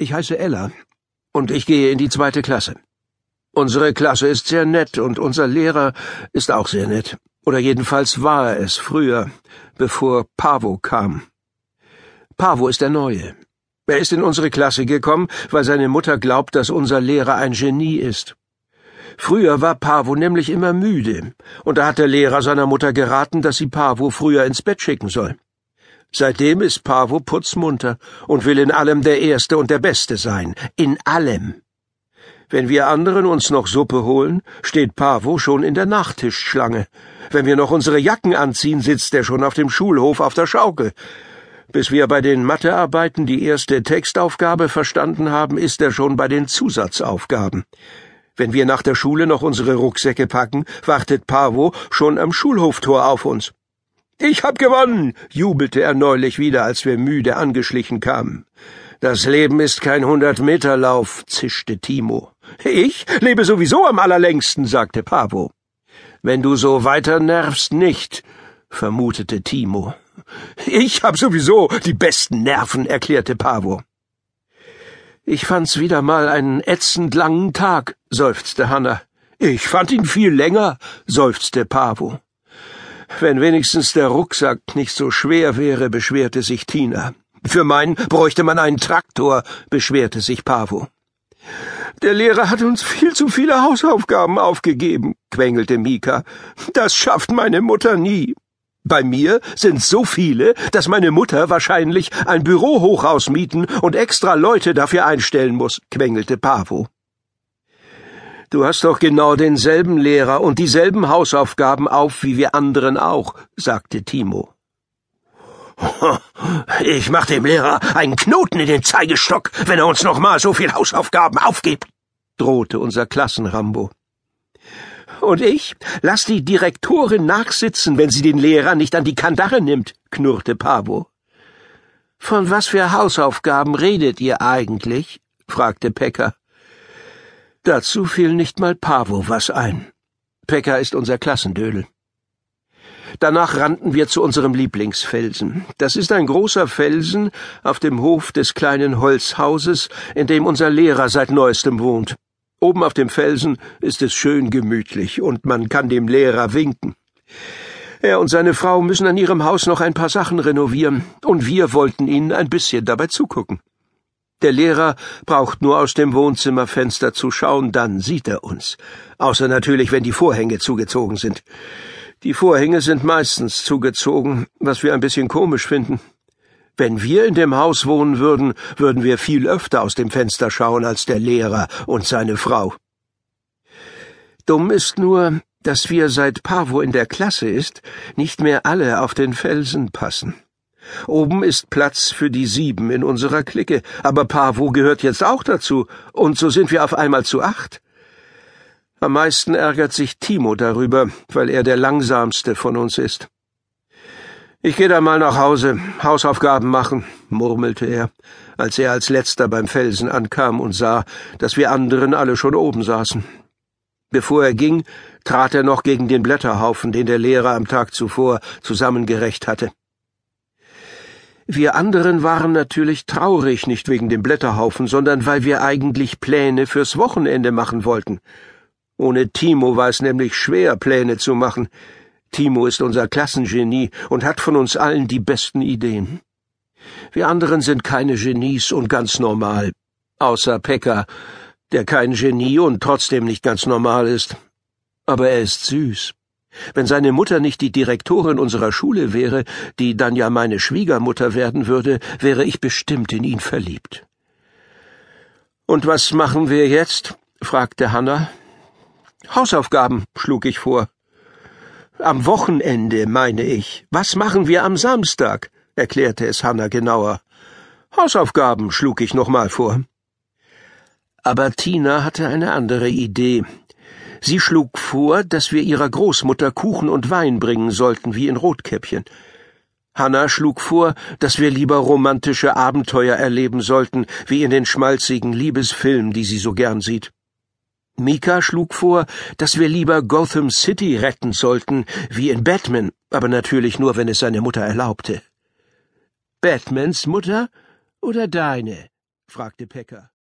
Ich heiße Ella und ich gehe in die zweite Klasse. Unsere Klasse ist sehr nett und unser Lehrer ist auch sehr nett. Oder jedenfalls war er es früher, bevor Pavo kam. Pavo ist der Neue. Er ist in unsere Klasse gekommen, weil seine Mutter glaubt, dass unser Lehrer ein Genie ist. Früher war Pavo nämlich immer müde, und da hat der Lehrer seiner Mutter geraten, dass sie Pavo früher ins Bett schicken soll. Seitdem ist Pavo putzmunter und will in allem der Erste und der Beste sein. In allem. Wenn wir anderen uns noch Suppe holen, steht Pavo schon in der Nachtischschlange. Wenn wir noch unsere Jacken anziehen, sitzt er schon auf dem Schulhof auf der Schaukel. Bis wir bei den Mathearbeiten die erste Textaufgabe verstanden haben, ist er schon bei den Zusatzaufgaben. Wenn wir nach der Schule noch unsere Rucksäcke packen, wartet Pavo schon am Schulhoftor auf uns. Ich hab gewonnen, jubelte er neulich wieder, als wir müde angeschlichen kamen. Das Leben ist kein Hundertmeterlauf, zischte Timo. Ich lebe sowieso am allerlängsten, sagte Pavo. Wenn du so weiter nervst, nicht, vermutete Timo. Ich hab sowieso die besten Nerven, erklärte Pavo. Ich fand's wieder mal einen ätzend langen Tag, seufzte Hanna. Ich fand ihn viel länger, seufzte Pavo. Wenn wenigstens der Rucksack nicht so schwer wäre, beschwerte sich Tina. Für meinen bräuchte man einen Traktor, beschwerte sich Pavo. Der Lehrer hat uns viel zu viele Hausaufgaben aufgegeben, quengelte Mika. Das schafft meine Mutter nie. Bei mir sind's so viele, dass meine Mutter wahrscheinlich ein Bürohochhaus mieten und extra Leute dafür einstellen muss, quengelte Pavo. Du hast doch genau denselben Lehrer und dieselben Hausaufgaben auf wie wir anderen auch, sagte Timo. Ich mach dem Lehrer einen Knoten in den Zeigestock, wenn er uns noch mal so viel Hausaufgaben aufgibt, drohte unser Klassenrambo. Und ich lass die Direktorin nachsitzen, wenn sie den Lehrer nicht an die Kandare nimmt, knurrte Pavo. Von was für Hausaufgaben redet ihr eigentlich? fragte Pekka. Dazu fiel nicht mal Pavo was ein. Pekka ist unser Klassendödel. Danach rannten wir zu unserem Lieblingsfelsen. Das ist ein großer Felsen auf dem Hof des kleinen Holzhauses, in dem unser Lehrer seit neuestem wohnt. Oben auf dem Felsen ist es schön gemütlich und man kann dem Lehrer winken. Er und seine Frau müssen an ihrem Haus noch ein paar Sachen renovieren, und wir wollten ihnen ein bisschen dabei zugucken. Der Lehrer braucht nur aus dem Wohnzimmerfenster zu schauen, dann sieht er uns. Außer natürlich, wenn die Vorhänge zugezogen sind. Die Vorhänge sind meistens zugezogen, was wir ein bisschen komisch finden. Wenn wir in dem Haus wohnen würden, würden wir viel öfter aus dem Fenster schauen als der Lehrer und seine Frau. Dumm ist nur, dass wir seit Pavo in der Klasse ist, nicht mehr alle auf den Felsen passen. Oben ist Platz für die sieben in unserer Clique, aber Pavo gehört jetzt auch dazu, und so sind wir auf einmal zu acht. Am meisten ärgert sich Timo darüber, weil er der langsamste von uns ist. Ich gehe da mal nach Hause, Hausaufgaben machen, murmelte er, als er als letzter beim Felsen ankam und sah, dass wir anderen alle schon oben saßen. Bevor er ging, trat er noch gegen den Blätterhaufen, den der Lehrer am Tag zuvor zusammengerecht hatte. Wir anderen waren natürlich traurig, nicht wegen dem Blätterhaufen, sondern weil wir eigentlich Pläne fürs Wochenende machen wollten. Ohne Timo war es nämlich schwer, Pläne zu machen. Timo ist unser Klassengenie und hat von uns allen die besten Ideen. Wir anderen sind keine Genies und ganz normal. Außer Pekka, der kein Genie und trotzdem nicht ganz normal ist. Aber er ist süß. Wenn seine Mutter nicht die Direktorin unserer Schule wäre, die dann ja meine Schwiegermutter werden würde, wäre ich bestimmt in ihn verliebt. Und was machen wir jetzt? fragte Hanna. Hausaufgaben, schlug ich vor. Am Wochenende, meine ich. Was machen wir am Samstag? erklärte es Hanna genauer. Hausaufgaben, schlug ich nochmal vor. Aber Tina hatte eine andere Idee. Sie schlug vor, dass wir ihrer Großmutter Kuchen und Wein bringen sollten, wie in Rotkäppchen. Hanna schlug vor, dass wir lieber romantische Abenteuer erleben sollten, wie in den schmalzigen Liebesfilmen, die sie so gern sieht. Mika schlug vor, dass wir lieber Gotham City retten sollten, wie in Batman, aber natürlich nur, wenn es seine Mutter erlaubte. Batmans Mutter oder deine? fragte Pekka.